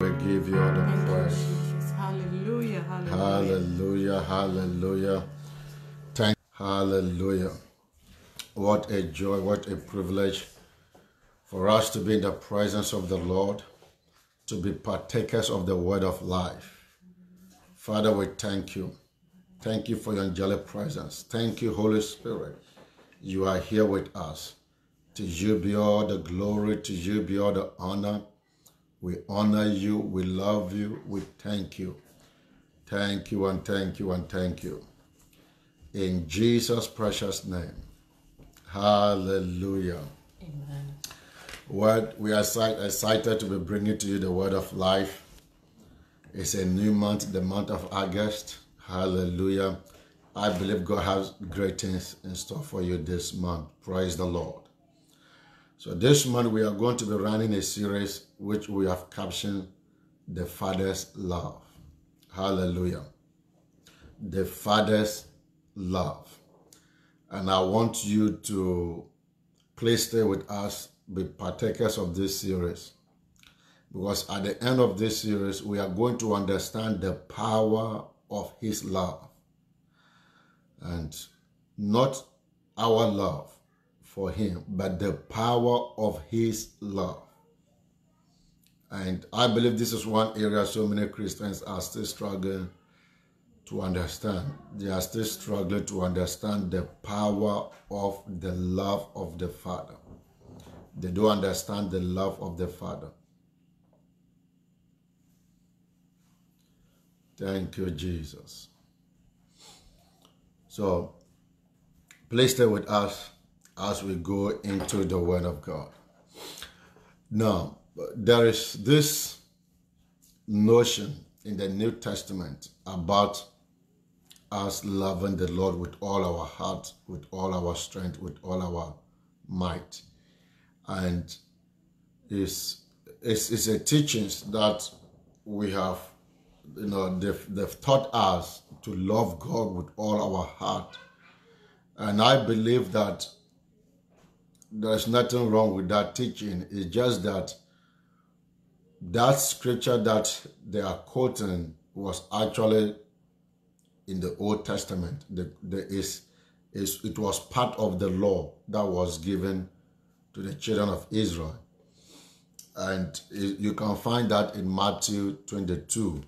We give you all the Thank you, praise. Jesus. Hallelujah. Hallelujah. Hallelujah, hallelujah. Thank hallelujah. What a joy, what a privilege for us to be in the presence of the Lord, to be partakers of the word of life. Father, we thank you. Thank you for your angelic presence. Thank you, Holy Spirit. You are here with us. To you be all the glory, to you be all the honor. We honor you, we love you, we thank you. Thank you and thank you and thank you. In Jesus' precious name. Hallelujah. Amen. What we are excited to be bringing to you the word of life. It's a new month, the month of August. Hallelujah. I believe God has great things in store for you this month. Praise the Lord. So this month we are going to be running a series which we have captioned The Father's Love. Hallelujah. The Father's Love. And I want you to please stay with us, be partakers of this series. Because at the end of this series, we are going to understand the power of His love. And not our love for Him, but the power of His love. And I believe this is one area so many Christians are still struggling to understand. They are still struggling to understand the power of the love of the Father. They don't understand the love of the Father. Thank you, Jesus. So, please stay with us as we go into the Word of God. Now, there is this notion in the New Testament about us loving the Lord with all our heart, with all our strength, with all our might. And it's, it's, it's a teachings that we have, you know, they've, they've taught us to love God with all our heart. And I believe that there's nothing wrong with that teaching. It's just that that scripture that they are quoting was actually in the Old Testament. The, the is, is it was part of the law that was given to the children of Israel. And you can find that in Matthew 22.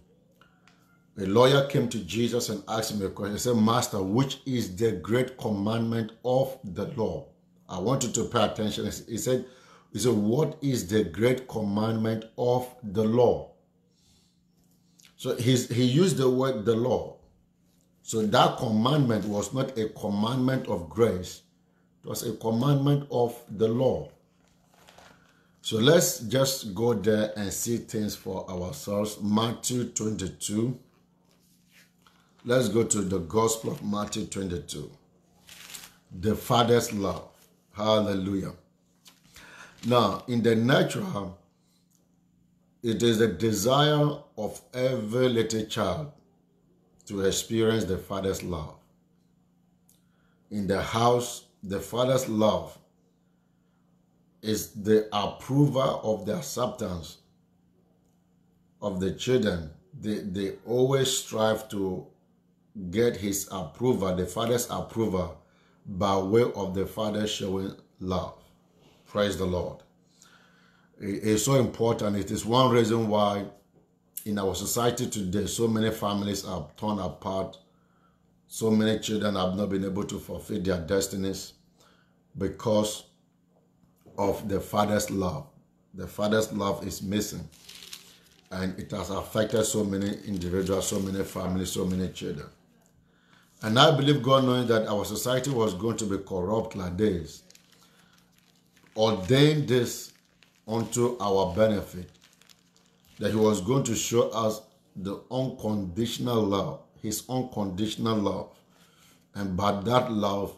A lawyer came to Jesus and asked him a question. He said, Master, which is the great commandment of the law? I want you to pay attention. He said, he said, What is the great commandment of the law? So he's, he used the word the law. So that commandment was not a commandment of grace, it was a commandment of the law. So let's just go there and see things for ourselves. Matthew 22. Let's go to the Gospel of Matthew 22. The Father's love. Hallelujah. Now, in the natural, it is the desire of every little child to experience the Father's love. In the house, the Father's love is the approval of the acceptance of the children. They, they always strive to get his approval, the Father's approval, by way of the Father showing love. Praise the Lord. It is so important. It is one reason why in our society today, so many families are torn apart. So many children have not been able to fulfill their destinies because of the father's love. The father's love is missing. And it has affected so many individuals, so many families, so many children. And I believe God, knowing that our society was going to be corrupt like this, ordained this unto our benefit that he was going to show us the unconditional love, his unconditional love. And by that love,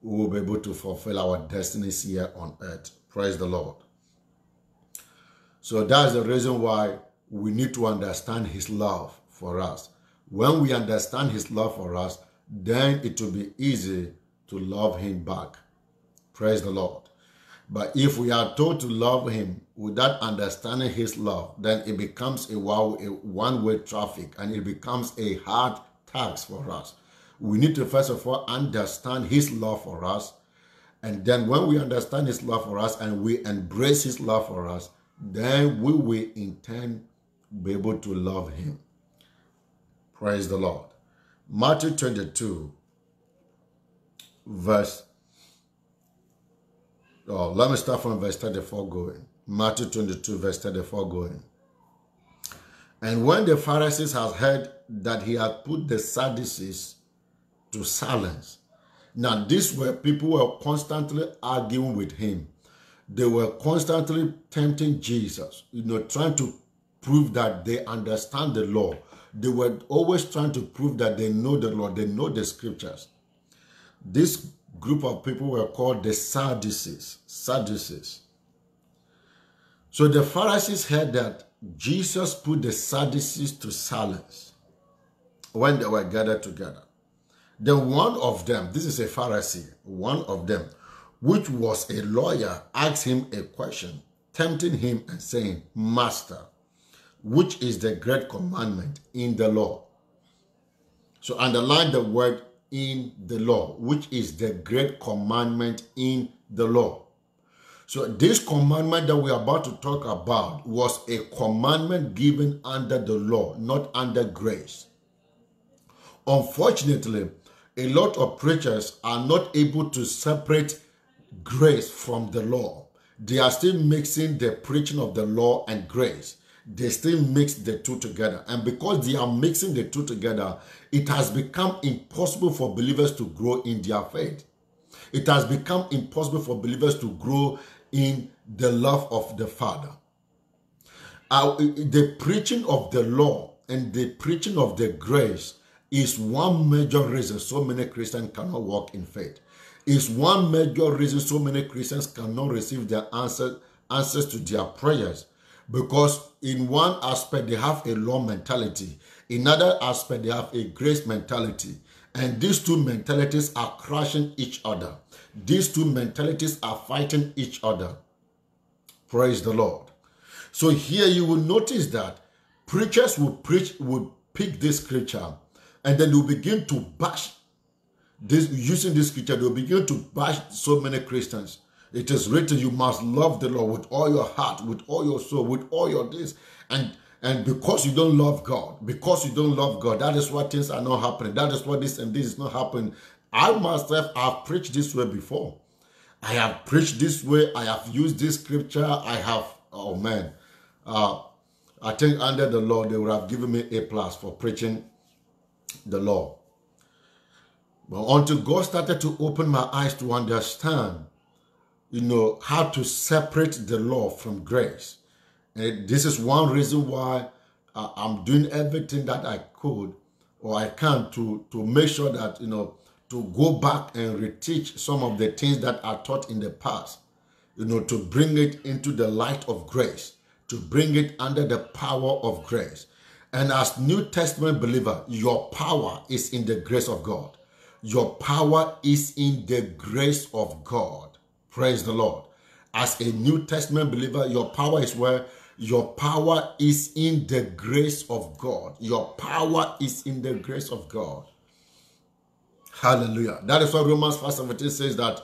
we will be able to fulfill our destinies here on earth. Praise the Lord. So that's the reason why we need to understand his love for us. When we understand his love for us, then it will be easy to love him back. Praise the Lord. But if we are told to love him without understanding his love, then it becomes a one-way traffic and it becomes a hard task for us. We need to first of all understand his love for us. And then when we understand his love for us and we embrace his love for us, then we will in turn be able to love him. Praise the Lord. Matthew 22, verse. Oh, let me start from verse 34 going. Matthew 22, verse 34 going. And when the Pharisees had heard that he had put the Sadducees to silence, now these were people were constantly arguing with him. They were constantly tempting Jesus, you know, trying to prove that they understand the law. They were always trying to prove that they know the Lord, they know the scriptures. This group of people were called the Sadducees. Sadducees. So the Pharisees heard that Jesus put the Sadducees to silence when they were gathered together. Then one of them, this is a Pharisee, one of them, which was a lawyer, asked him a question, tempting him and saying, Master, which is the great commandment in the law? So underline the word in the law, which is the great commandment in the law. So this commandment that we are about to talk about was a commandment given under the law, not under grace. Unfortunately, a lot of preachers are not able to separate grace from the law. They are still mixing the preaching of the law and grace. They still mix the two together. And because they are mixing the two together, it has become impossible for believers to grow in their faith. It has become impossible for believers to grow in the love of the Father. Uh, the preaching of the law and the preaching of the grace is one major reason so many Christians cannot walk in faith. Is one major reason so many Christians cannot receive their answer, answers to their prayers. Because in one aspect they have a law mentality, in other aspect they have a grace mentality. And these two mentalities are crushing each other. These two mentalities are fighting each other. Praise the Lord. So here you will notice that preachers will preach, would pick this scripture, and then they'll begin to bash this using this scripture, they'll begin to bash so many Christians. It is written, you must love the Lord with all your heart, with all your soul, with all your this. And and because you don't love God, because you don't love God, that is why things are not happening. That is why this and this is not happening. I myself have preached this way before. I have preached this way. I have used this scripture. I have, oh man, uh, I think under the law, they would have given me A plus for preaching the law. But until God started to open my eyes to understand, you know, how to separate the law from grace. And this is one reason why uh, I'm doing everything that I could or I can to, to make sure that, you know, to go back and reteach some of the things that are taught in the past, you know, to bring it into the light of grace, to bring it under the power of grace. And as New Testament believer, your power is in the grace of God. Your power is in the grace of God. Praise the Lord. As a New Testament believer, your power is where your power is in the grace of God. Your power is in the grace of God. Hallelujah. That is why Romans 5 17 says that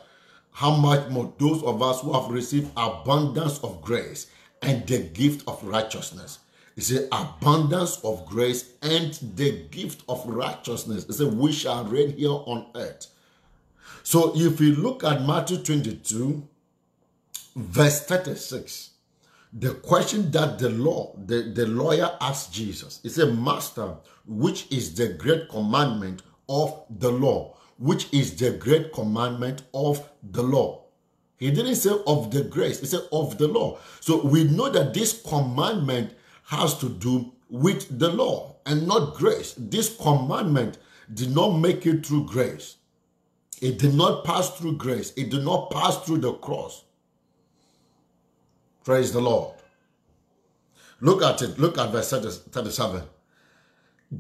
how much more those of us who have received abundance of grace and the gift of righteousness. It's the abundance of grace and the gift of righteousness. It's a we shall reign here on earth. So if you look at Matthew 22, verse 36, the question that the law, the, the lawyer asked Jesus, is a master, which is the great commandment of the law, which is the great commandment of the law. He didn't say of the grace, he said of the law. So we know that this commandment has to do with the law and not grace. This commandment did not make it through grace. It did not pass through grace. It did not pass through the cross. Praise the Lord. Look at it. Look at verse 37.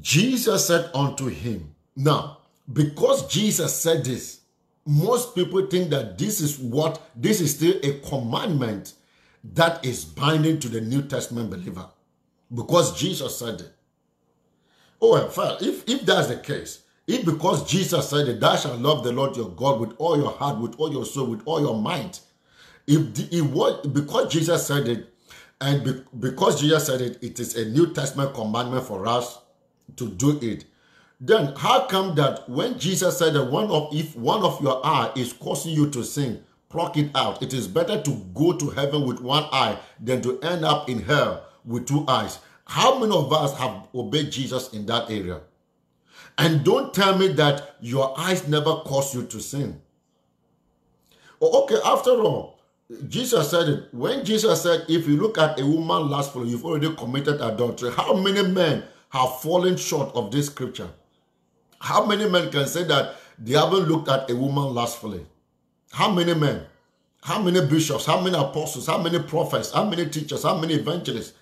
Jesus said unto him, now, because Jesus said this, most people think that this is what, this is still a commandment that is binding to the New Testament believer because Jesus said it. Oh, fact, if, if that's the case, if because Jesus said it, thou shalt love the Lord your God with all your heart, with all your soul, with all your mind, if it was because Jesus said it, and be, because Jesus said it, it is a New Testament commandment for us to do it. Then how come that when Jesus said that one of if one of your eye is causing you to sin, pluck it out. It is better to go to heaven with one eye than to end up in hell with two eyes. How many of us have obeyed Jesus in that area? And don't tell me that your eyes never cause you to sin. Oh, okay, after all, Jesus said it. When Jesus said, if you look at a woman lustfully, you've already committed adultery. How many men have fallen short of this scripture? How many men can say that they haven't looked at a woman lustfully? How many men? How many bishops? How many apostles? How many prophets? How many teachers? How many evangelists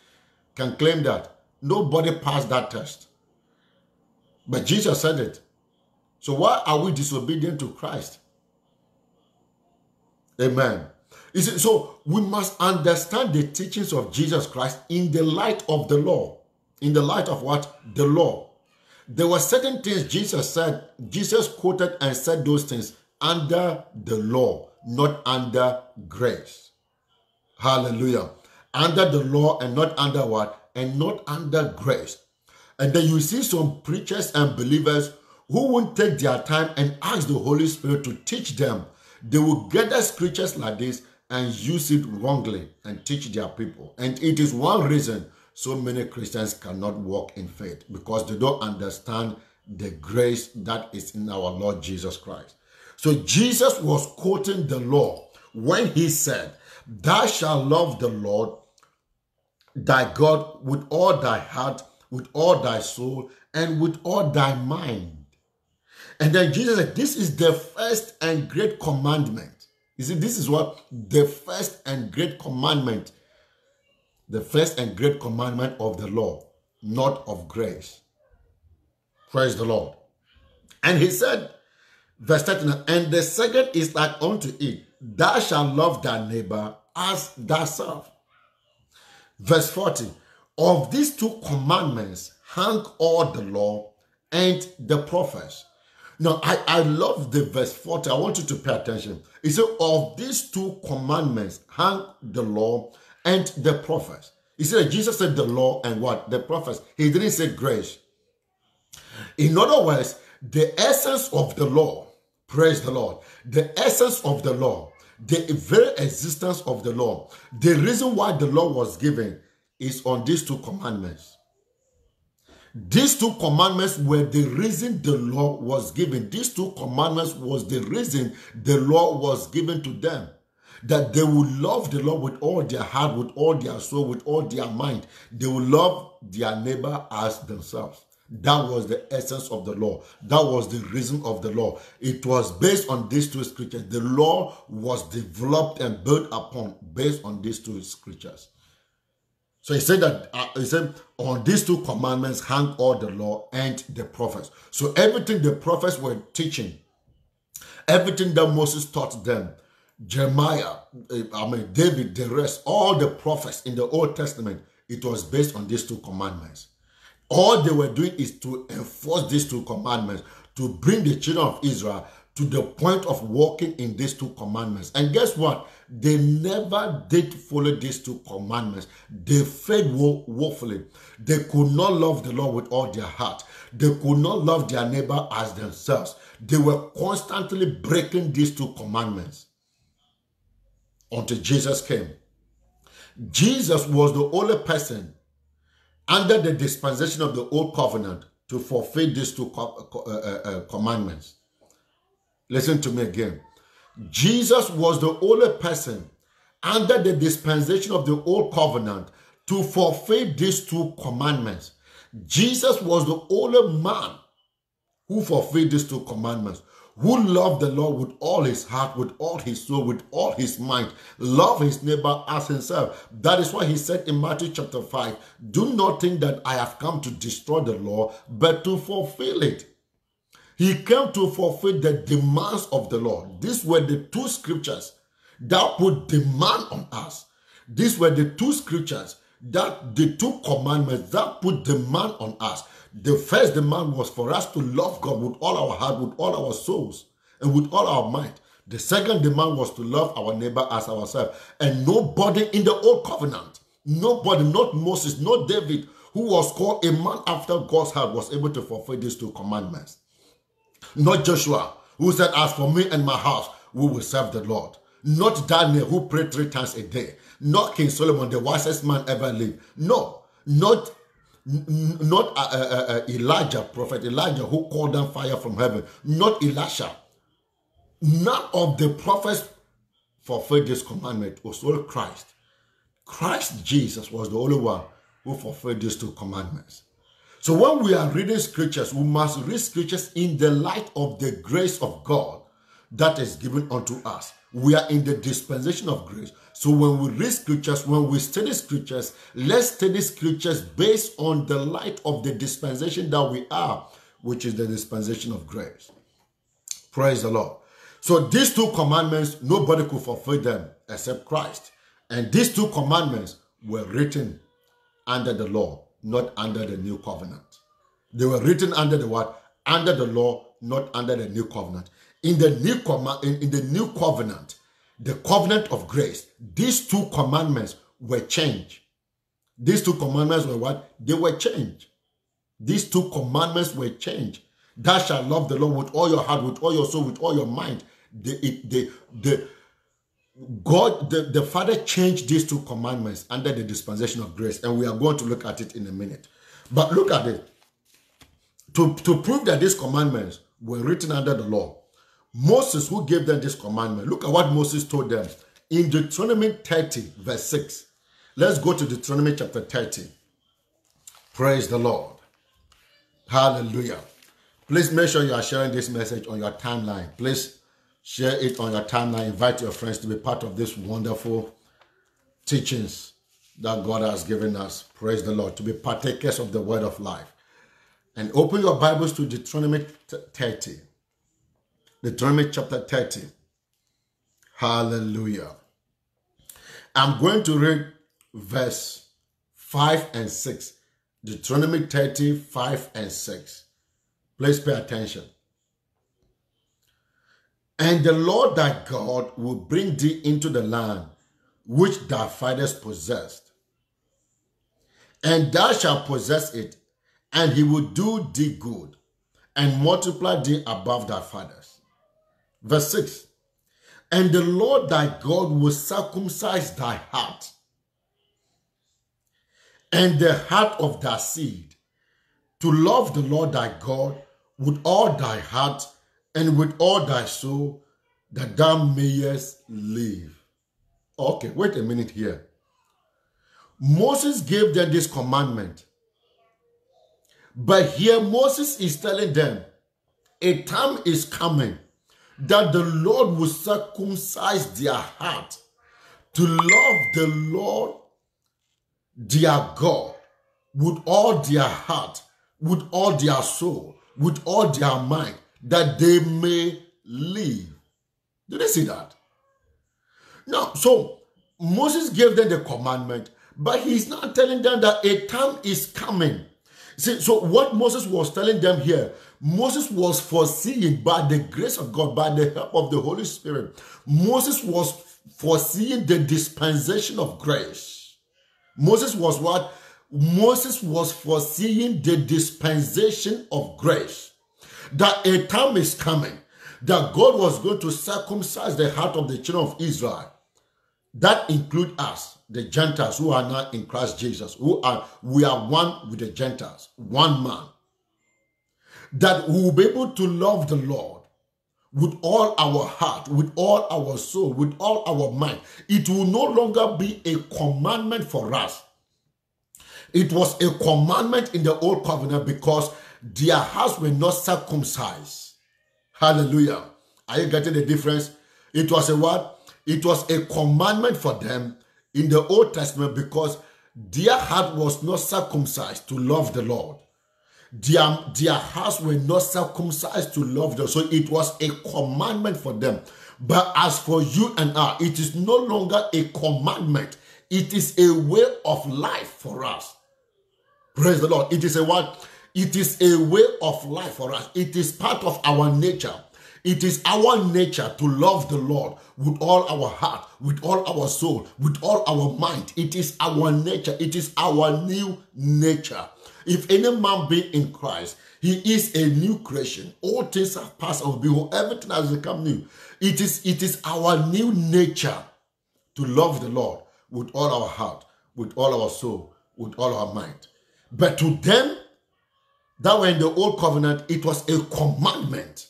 can claim that? Nobody passed that test. But Jesus said it. So why are we disobedient to Christ? Amen. See, so we must understand the teachings of Jesus Christ in the light of the law. In the light of what? The law. There were certain things Jesus said, Jesus quoted and said those things under the law, not under grace. Hallelujah. Under the law and not under what? And not under grace. And then you see some preachers and believers who won't take their time and ask the Holy Spirit to teach them. They will gather scriptures like this and use it wrongly and teach their people. And it is one reason so many Christians cannot walk in faith because they don't understand the grace that is in our Lord Jesus Christ. So Jesus was quoting the law when he said, Thou shalt love the Lord thy God with all thy heart, with all thy soul, and with all thy mind. And then Jesus said, This is the first and great commandment. You see, this is what the first and great commandment, the first and great commandment of the law, not of grace. Praise the Lord. And he said, verse 39, and the second is like unto it, thou shalt love thy neighbor as thyself. Verse 40, of these two commandments hang all the law and the prophets. Now, I, I love the verse 40. I want you to pay attention. It said, Of these two commandments hang the law and the prophets. He said Jesus said the law and what? The prophets. He didn't say grace. In other words, the essence of the law, praise the Lord, the essence of the law, the very existence of the law, the reason why the law was given is on these two commandments. These two commandments were the reason the law was given. These two commandments was the reason the law was given to them. That they would love the Lord with all their heart, with all their soul, with all their mind. They will love their neighbor as themselves. That was the essence of the law. That was the reason of the law. It was based on these two scriptures. The law was developed and built upon based on these two scriptures. So he said that uh, he said on these two commandments hang all the law and the prophets. So everything the prophets were teaching, everything that Moses taught them, Jeremiah, uh, I mean David, the rest, all the prophets in the Old Testament, it was based on these two commandments. All they were doing is to enforce these two commandments to bring the children of Israel to the point of walking in these two commandments. And guess what? They never did follow these two commandments. They failed woefully. They could not love the Lord with all their heart. They could not love their neighbor as themselves. They were constantly breaking these two commandments until Jesus came. Jesus was the only person under the dispensation of the old covenant to fulfill these two uh, uh, uh, commandments. Listen to me again. Jesus was the only person under the dispensation of the old covenant to fulfill these two commandments. Jesus was the only man who fulfilled these two commandments, who loved the Lord with all his heart, with all his soul, with all his mind, love his neighbor as himself. That is why he said in Matthew chapter 5, Do not think that I have come to destroy the law, but to fulfill it. He came to fulfill the demands of the Lord. These were the two scriptures that put demand on us. These were the two scriptures that the two commandments that put demand on us. The first demand was for us to love God with all our heart, with all our souls, and with all our mind. The second demand was to love our neighbor as ourselves. And nobody in the old covenant, nobody, not Moses, not David, who was called a man after God's heart, was able to fulfill these two commandments. Not Joshua, who said, As for me and my house, we will serve the Lord. Not Daniel, who prayed three times a day. Not King Solomon, the wisest man ever lived. No, not not uh, uh, uh, Elijah, prophet Elijah, who called down fire from heaven. Not Elisha. None of the prophets fulfilled this commandment. It was all Christ. Christ Jesus was the only one who fulfilled these two commandments. So when we are reading scriptures, we must read scriptures in the light of the grace of God that is given unto us. We are in the dispensation of grace. So when we read scriptures, when we study scriptures, let's study scriptures based on the light of the dispensation that we are, which is the dispensation of grace. Praise the Lord. So these two commandments, nobody could fulfill them except Christ. And these two commandments were written under the law, not under the new covenant. They were written under the what? Under the law, not under the new covenant. In the new com- in, in the new covenant, the covenant of grace, these two commandments were changed. These two commandments were what? They were changed. These two commandments were changed. Thou shalt love the Lord with all your heart, with all your soul, with all your mind. The, it, the, the, God, the, the Father changed these two commandments under the dispensation of grace, and we are going to look at it in a minute. But look at it. To, to prove that these commandments were written under the law, Moses, who gave them this commandment, look at what Moses told them in Deuteronomy 30, verse 6. Let's go to Deuteronomy chapter 30. Praise the Lord. Hallelujah. Please make sure you are sharing this message on your timeline. Please share it on your timeline. Invite your friends to be part of this wonderful teachings that God has given us. Praise the Lord. To be partakers of the word of life. And open your Bibles to Deuteronomy 30. Deuteronomy chapter 30. Hallelujah. I'm going to read verse 5 and 6. Deuteronomy 30, 5 and 6. Please pay attention. And the Lord thy God will bring thee into the land which thy fathers possessed. And thou shalt possess it, and he will do thee good, and multiply thee above thy fathers. Verse 6 And the Lord thy God will circumcise thy heart, and the heart of thy seed, to love the Lord thy God with all thy heart and with all thy soul, that thou mayest live. Okay, wait a minute here. Moses gave them this commandment. But here Moses is telling them, a time is coming that the Lord will circumcise their heart to love the Lord their God with all their heart, with all their soul, with all their mind, that they may live. Do they see that? Now, so Moses gave them the commandment, but he's not telling them that a time is coming. See, so what Moses was telling them here, Moses was foreseeing by the grace of God, by the help of the Holy Spirit, Moses was foreseeing the dispensation of grace. Moses was what? Moses was foreseeing the dispensation of grace. That a time is coming that God was going to circumcise the heart of the children of Israel. That include us, the Gentiles who are now in Christ Jesus, who are we are one with the Gentiles, one man. That we will be able to love the Lord with all our heart, with all our soul, with all our mind. It will no longer be a commandment for us. It was a commandment in the old covenant because their hearts were not circumcised. Hallelujah. Are you getting the difference? It was a what? It was a commandment for them in the Old Testament because their heart was not circumcised to love the Lord. Their, their hearts were not circumcised to love them. So it was a commandment for them. But as for you and I, it is no longer a commandment. It is a way of life for us. Praise the Lord. It is a what? It is a way of life for us. It is part of our nature. It is our nature to love the Lord with all our heart, with all our soul, with all our mind. It is our nature. It is our new nature. If any man be in Christ, he is a new creation. All things have passed away. Behold, everything has become new. It is, it is our new nature to love the Lord with all our heart, with all our soul, with all our mind. But to them that were in the old covenant, it was a commandment.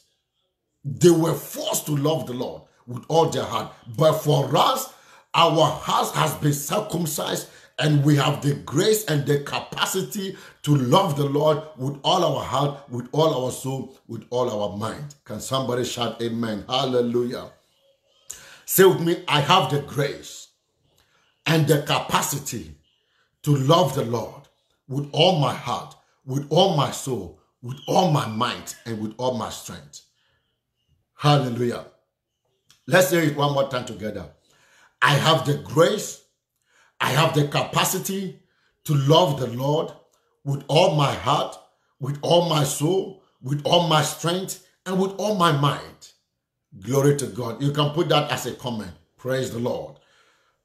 They were forced to love the Lord with all their heart. But for us, our heart has been circumcised and we have the grace and the capacity to love the Lord with all our heart, with all our soul, with all our mind. Can somebody shout amen? Hallelujah. Say with me, I have the grace and the capacity to love the Lord with all my heart, with all my soul, with all my might, and with all my strength. Hallelujah. Let's say it one more time together. I have the grace, I have the capacity to love the Lord with all my heart, with all my soul, with all my strength, and with all my mind. Glory to God. You can put that as a comment. Praise the Lord.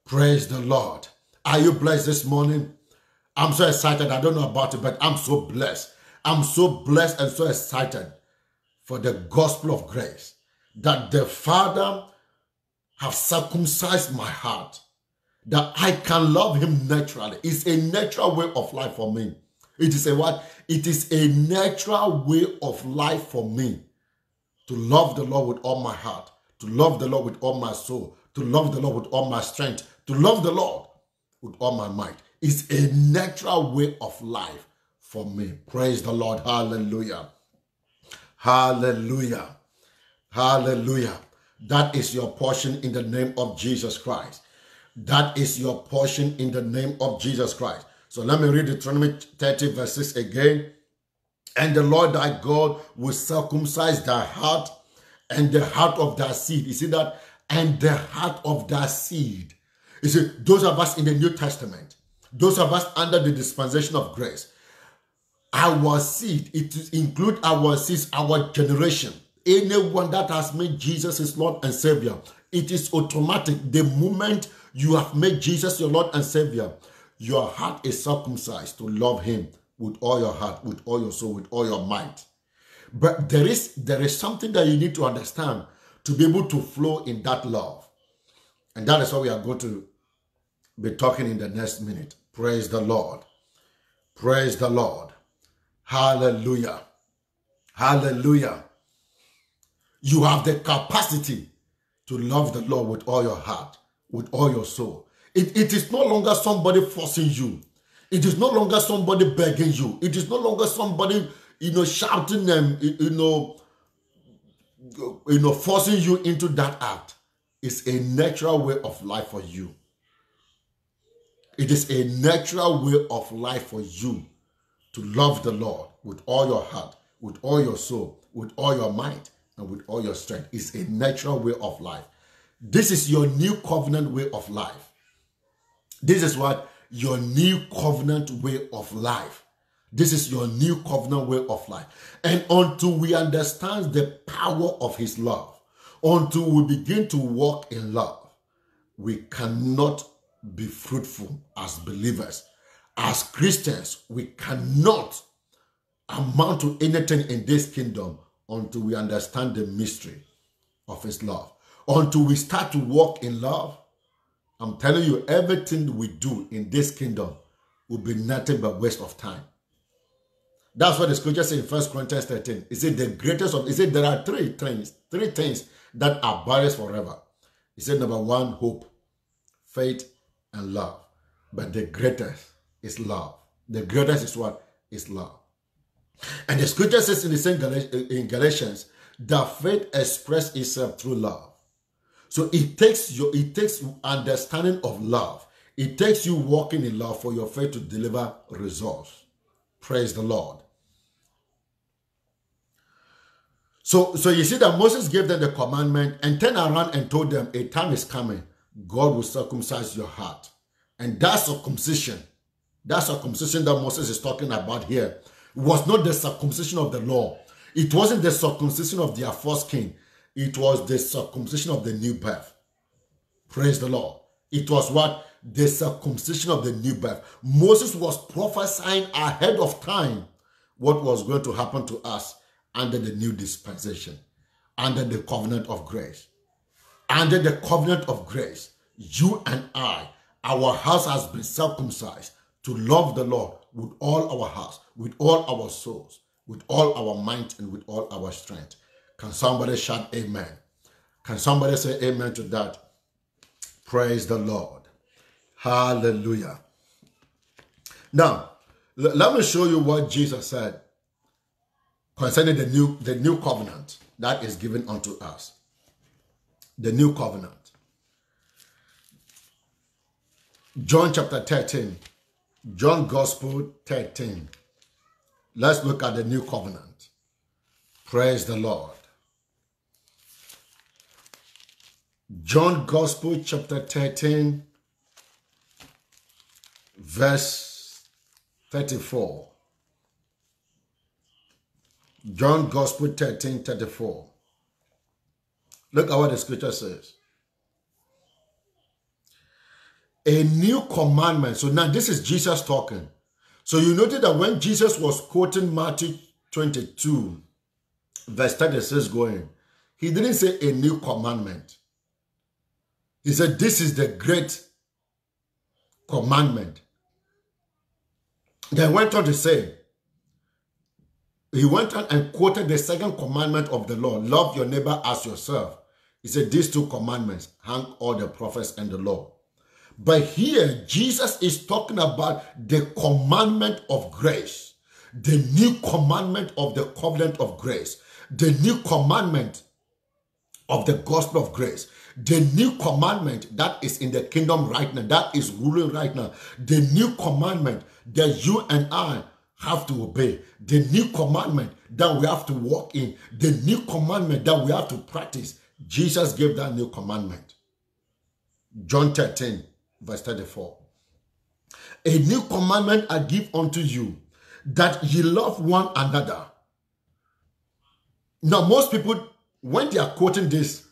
Praise the Lord. Are you blessed this morning? I'm so excited. I don't know about it, but I'm so blessed. I'm so blessed and so excited for the gospel of grace that the Father have circumcised my heart that I can love him naturally. It's a natural way of life for me. It is a what? It is a natural way of life for me to love the Lord with all my heart, to love the Lord with all my soul, to love the Lord with all my strength, to love the Lord with all my might. It's a natural way of life for me. Praise the Lord. Hallelujah. Hallelujah. Hallelujah. That is your portion in the name of Jesus Christ. That is your portion in the name of Jesus Christ. So let me read Deuteronomy 30 verses again. And the Lord thy God will circumcise thy heart and the heart of thy seed. You see that? And the heart of thy seed. You see, those of us in the New Testament, those of us under the dispensation of grace, our seed, it includes our seeds, our generation. Anyone that has made Jesus his Lord and Savior, it is automatic. The moment you have made Jesus your Lord and Savior, your heart is circumcised to love him with all your heart, with all your soul, with all your might. But there is there is something that you need to understand to be able to flow in that love. And that is what we are going to be talking in the next minute. Praise the Lord. Praise the Lord. Hallelujah. Hallelujah. You have the capacity to love the Lord with all your heart, with all your soul. It, it is no longer somebody forcing you. It is no longer somebody begging you. It is no longer somebody, you know, shouting them, you know, you know, forcing you into that act. It's a natural way of life for you. It is a natural way of life for you to love the Lord with all your heart, with all your soul, with all your might, and with all your strength. It's a natural way of life. This is your new covenant way of life. This is what your new covenant way of life. This is your new covenant way of life. And until we understand the power of his love, until we begin to walk in love, we cannot be fruitful as believers. As Christians, we cannot amount to anything in this kingdom until we understand the mystery of his love. Until we start to walk in love, I'm telling you, everything we do in this kingdom will be nothing but waste of time. That's what the scripture says in First Corinthians 13. It said the greatest of, it said there are three things, three things that are barriers forever. He said number one, hope, faith, and love. But the greatest is love. The greatest is what? Is love. And the scripture says in the same in Galatians that faith expresses itself through love. So it takes your it takes understanding of love. It takes you walking in love for your faith to deliver results. Praise the Lord. So, so you see that Moses gave them the commandment and turned around and told them, a time is coming. God will circumcise your heart And that circumcision, that circumcision that Moses is talking about here, was not the circumcision of the law. It wasn't the circumcision of their first king. It was the circumcision of the new birth. Praise the Lord. It was what? The circumcision of the new birth. Moses was prophesying ahead of time what was going to happen to us under the new dispensation, under the covenant of grace. Under the covenant of grace, you and I, our house has been circumcised to love the Lord with all our hearts, with all our souls, with all our might, and with all our strength. Can somebody shout amen? Can somebody say amen to that? Praise the Lord. Hallelujah. Now, let me show you what Jesus said concerning the new, the new covenant that is given unto us. The new covenant. John chapter 13. John Gospel 13. Let's look at the new covenant. Praise the Lord. John Gospel chapter 13, verse 34. John Gospel 13, 34. Look at what the scripture says. A new commandment. So now this is Jesus talking. So you noted that when Jesus was quoting Matthew 22, verse 36 going, he didn't say a new commandment. He said, This is the great commandment. Then went on to say, he went on and quoted the second commandment of the law love your neighbor as yourself. He said, These two commandments hang all the prophets and the law. But here, Jesus is talking about the commandment of grace, the new commandment of the covenant of grace, the new commandment of the gospel of grace, the new commandment that is in the kingdom right now, that is ruling right now, the new commandment that you and I have to obey, the new commandment that we have to walk in, the new commandment that we have to practice. Jesus gave that new commandment. John 13, verse 34. A new commandment I give unto you, that ye love one another. Now, most people, when they are quoting this,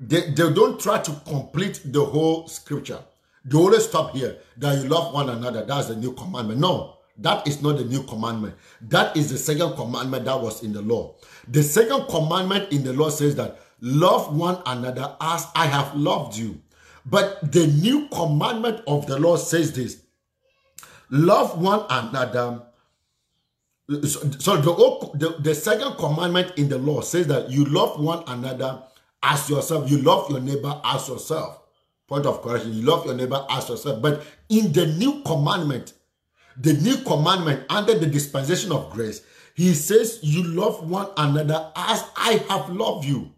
they, they don't try to complete the whole scripture. They always stop here, that you love one another. That's the new commandment. No, that is not the new commandment. That is the second commandment that was in the law. The second commandment in the law says that love one another as I have loved you. But the new commandment of the Lord says this love one another. So the, the, the second commandment in the law says that you love one another as yourself. You love your neighbor as yourself. Point of correction. You love your neighbor as yourself. But in the new commandment, the new commandment under the dispensation of grace, he says, You love one another as I have loved you.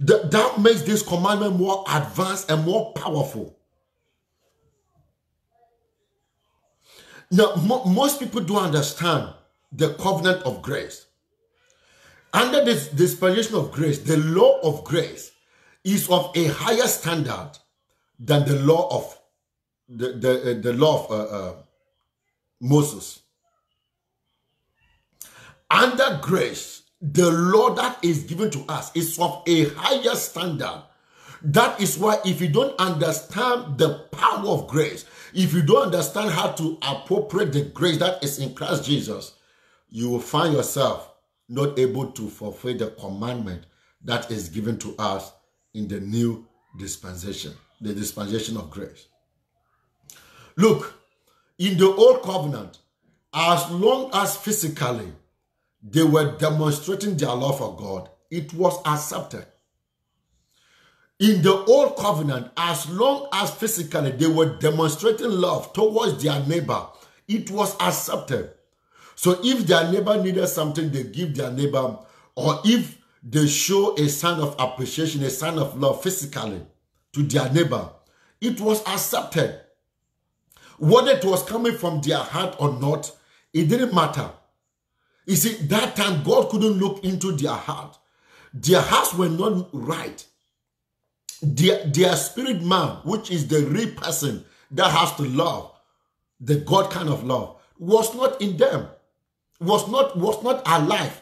That, makes this commandment more advanced and more powerful. Now, mo most people do understand the covenant of grace. Under this dispensation of grace, the law of grace is of a higher standard than the law of the the, uh, the law of uh, uh, Moses. Under grace, the law that is given to us is of a higher standard. That is why, if you don't understand the power of grace, if you don't understand how to appropriate the grace that is in Christ Jesus, you will find yourself not able to fulfill the commandment that is given to us in the new dispensation, the dispensation of grace. Look, in the old covenant, as long as physically they were demonstrating their love for God, it was accepted. In the old covenant, as long as physically they were demonstrating love towards their neighbor, it was accepted. So if their neighbor needed something, they give their neighbor, or if they show a sign of appreciation, a sign of love physically to their neighbor, it was accepted. Whether it was coming from their heart or not, it didn't matter. You see, that time God couldn't look into their heart. Their hearts were not right. their, their spirit man, which is the real person that has to love, the God kind of love, was not in them, was not was not alive,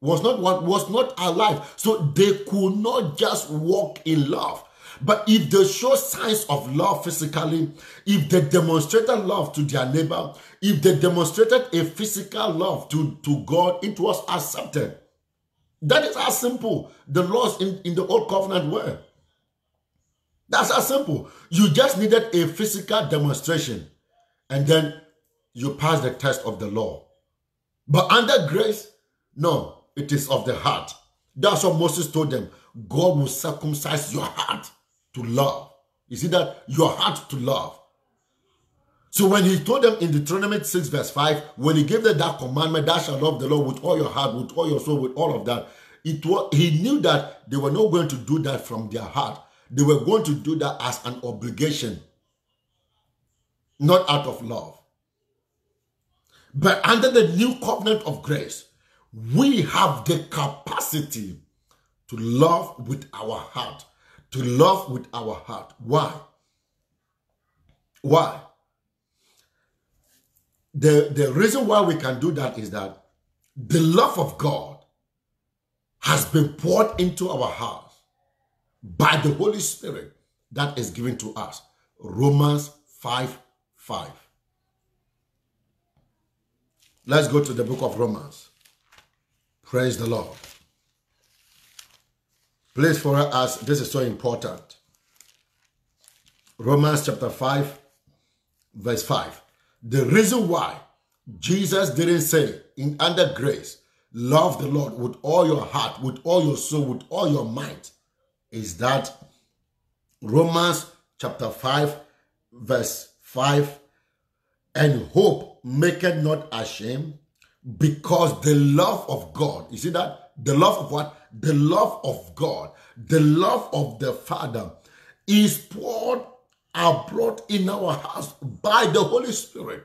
was not what was not alive. So they could not just walk in love. But if they show signs of love physically, if they demonstrated love to their neighbor, if they demonstrated a physical love to, to God, it was accepted. That is how simple the laws in, in the old covenant were. That's how simple. You just needed a physical demonstration and then you pass the test of the law. But under grace, no, it is of the heart. That's what Moses told them. God will circumcise your heart to love. You see that? Your heart to love. So when he told them in Deuteronomy 6 verse 5, when he gave them that commandment, thou shalt love the Lord with all your heart, with all your soul, with all of that, it was, he knew that they were not going to do that from their heart. They were going to do that as an obligation, not out of love. But under the new covenant of grace, we have the capacity to love with our heart. To love with our heart. Why? Why? The, the reason why we can do that is that the love of God has been poured into our hearts by the Holy Spirit that is given to us. Romans 5 5. Let's go to the book of Romans. Praise the Lord. Please, for us, this is so important. Romans chapter 5, verse 5. The reason why Jesus didn't say in under grace, love the Lord with all your heart, with all your soul, with all your mind, is that Romans chapter 5, verse 5 and hope maketh not ashamed because the love of God, you see that? The love of what? The love of God, the love of the Father is poured abroad in our hearts by the Holy Spirit.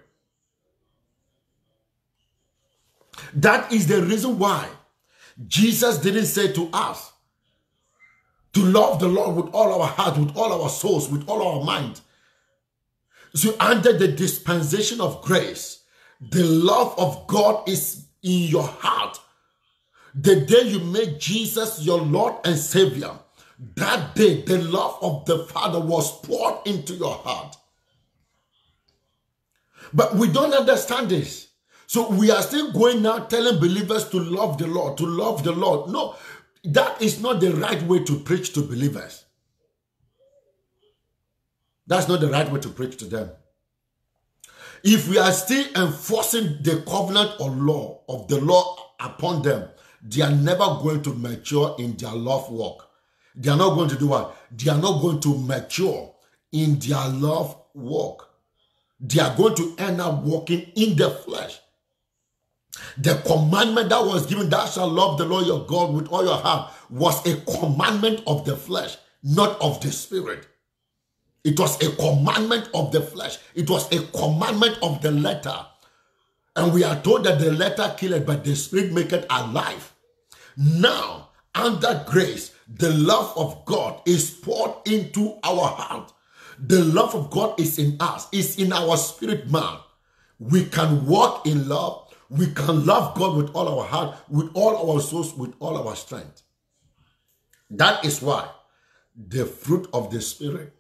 That is the reason why Jesus didn't say to us to love the Lord with all our heart, with all our souls, with all our mind, so, under the dispensation of grace, the love of God is in your heart. The day you make Jesus your Lord and Savior, that day the love of the Father was poured into your heart. But we don't understand this. So we are still going now telling believers to love the Lord, to love the Lord. No, that is not the right way to preach to believers. That's not the right way to preach to them. If we are still enforcing the covenant or law of the law upon them, they are never going to mature in their love walk. They are not going to do what? They are not going to mature in their love walk. They are going to end up walking in the flesh. The commandment that was given, thou shalt love the Lord your God with all your heart, was a commandment of the flesh, not of the spirit. It was a commandment of the flesh. It was a commandment of the letter. And we are told that the letter killed, but the spirit make it alive. Now, under grace, the love of God is poured into our heart. The love of God is in us, is in our spirit man. We can walk in love. We can love God with all our heart, with all our souls, with all our strength. That is why the fruit of the Spirit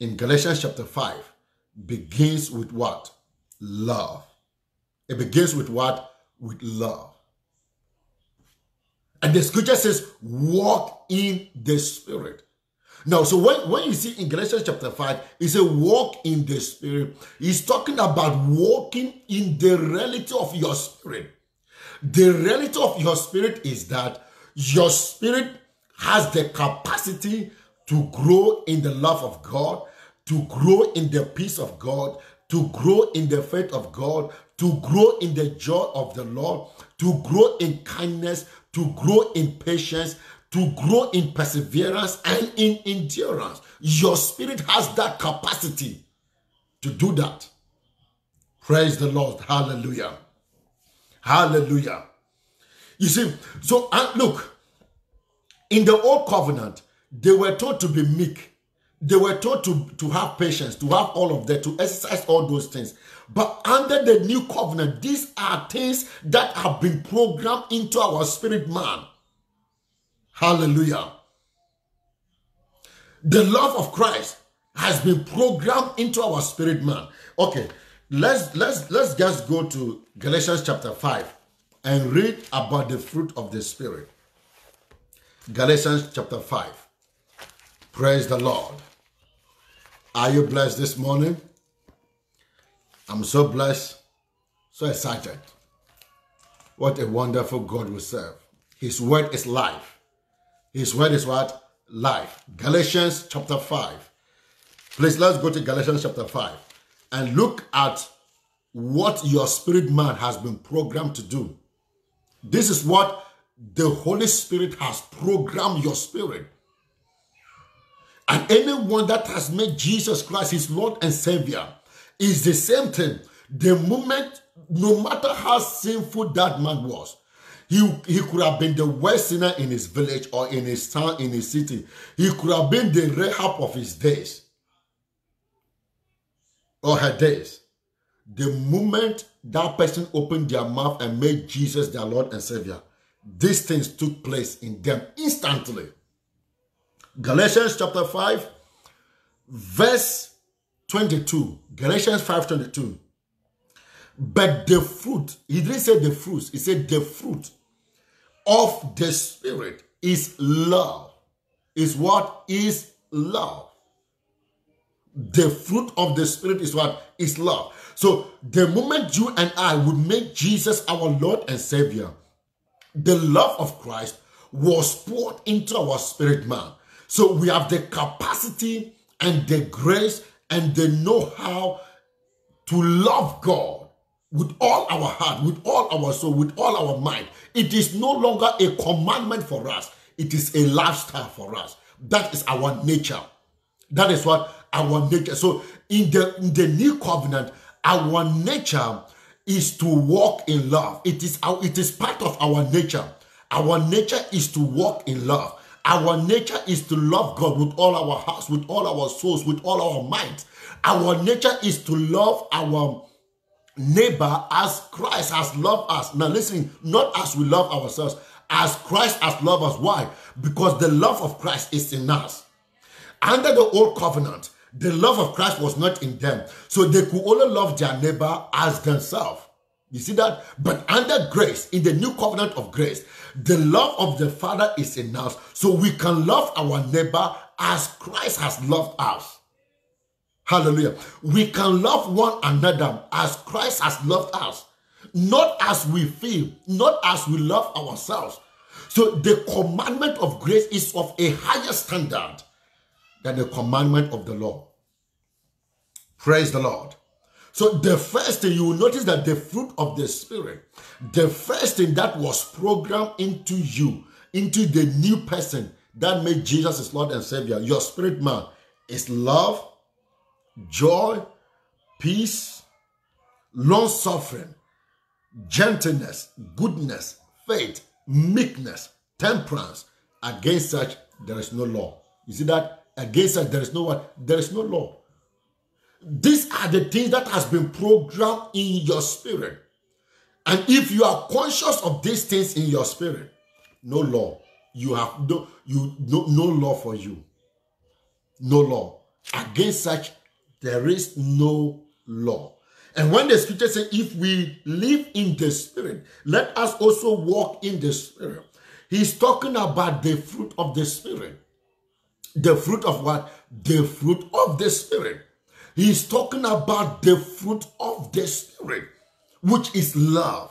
in Galatians chapter 5 begins with what? Love. It begins with what? With love. And the scripture says, walk in the spirit. Now, so when, when you see in Galatians chapter 5, it's a walk in the spirit. He's talking about walking in the reality of your spirit. The reality of your spirit is that your spirit has the capacity to grow in the love of God, to grow in the peace of God, to grow in the faith of God, to grow in the joy of the Lord, to grow in kindness, to grow in patience, to grow in perseverance and in endurance. Your spirit has that capacity to do that. Praise the Lord. Hallelujah. Hallelujah. You see, so uh, look, in the old covenant, they were told to be meek. They were told to, to have patience, to have all of that, to exercise all those things. But under the new covenant, these are things that have been programmed into our spirit man. Hallelujah. The love of Christ has been programmed into our spirit man. Okay, let's let's let's just go to Galatians chapter 5 and read about the fruit of the spirit. Galatians chapter 5. Praise the Lord. Are you blessed this morning? I'm so blessed, so excited. What a wonderful God we serve. His word is life. His word is what? Life. Galatians chapter 5. Please let's go to Galatians chapter 5 and look at what your spirit man has been programmed to do. This is what the Holy Spirit has programmed your spirit. And anyone that has made Jesus Christ his Lord and Savior is the same thing. The moment, no matter how sinful that man was, he, he could have been the worst sinner in his village or in his town, in his city. He could have been the Rahab of his days or her days. The moment that person opened their mouth and made Jesus their Lord and Savior, these things took place in them instantly. Galatians chapter 5, verse 22. Galatians 5 22. But the fruit, he didn't say the fruits, he said the fruit of the Spirit is love. Is what is love. The fruit of the Spirit is what is love. So the moment you and I would make Jesus our Lord and Savior, the love of Christ was poured into our spirit man. So we have the capacity and the grace and they know how to love God with all our heart, with all our soul, with all our mind. It is no longer a commandment for us, it is a lifestyle for us. That is our nature. That is what our nature. So in the in the new covenant, our nature is to walk in love. It is our, it is part of our nature. Our nature is to walk in love. Our nature is to love God with all our hearts, with all our souls, with all our minds. Our nature is to love our neighbor as Christ has loved us. Now listen, not as we love ourselves, as Christ has loved us. Why? Because the love of Christ is in us. Under the old covenant, the love of Christ was not in them. So they could only love their neighbor as themselves. You see that? But under grace, in the new covenant of grace, the love of the Father is in us. So we can love our neighbor as Christ has loved us. Hallelujah. We can love one another as Christ has loved us. Not as we feel, not as we love ourselves. So the commandment of grace is of a higher standard than the commandment of the law. Praise the Lord. So the first thing you will notice that the fruit of the spirit, the first thing that was programmed into you, into the new person that made Jesus his Lord and Savior, your spirit man, is love, joy, peace, long suffering, gentleness, goodness, faith, meekness, temperance. Against such there is no law. You see that? Against such there is no what? There is no law. These are the things that has been programmed in your spirit. And if you are conscious of these things in your spirit, no law. You have no you no, no law for you. No law. Against such, there is no law. And when the scripture says, if we live in the spirit, let us also walk in the spirit. He's talking about the fruit of the spirit. The fruit of what? The fruit of the spirit. He's talking about the fruit of the Spirit, which is love.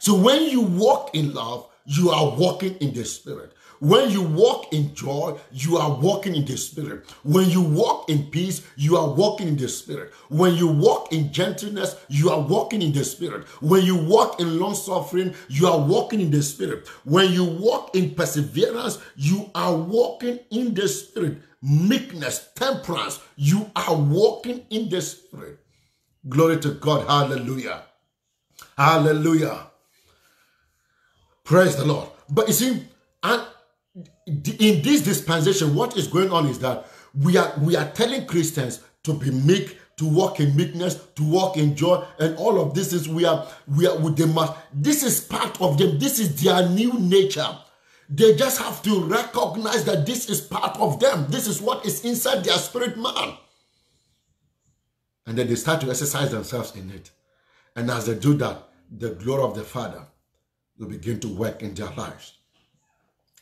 So when you walk in love, you are walking in the Spirit. When you walk in joy, you are walking in the Spirit. When you walk in peace, you are walking in the Spirit. When you walk in gentleness, you are walking in the Spirit. When you walk in long suffering, you are walking in the Spirit. When you walk in perseverance, you are walking in the Spirit meekness, temperance. You are walking in the Spirit. Glory to God. Hallelujah. Hallelujah. Praise the Lord. But you see, and in this dispensation, what is going on is that we are we are telling Christians to be meek, to walk in meekness, to walk in joy, and all of this is we are we are with them. This is part of them. This is their new nature. They just have to recognize that this is part of them. This is what is inside their spirit man. And then they start to exercise themselves in it. And as they do that, the glory of the Father will begin to work in their lives.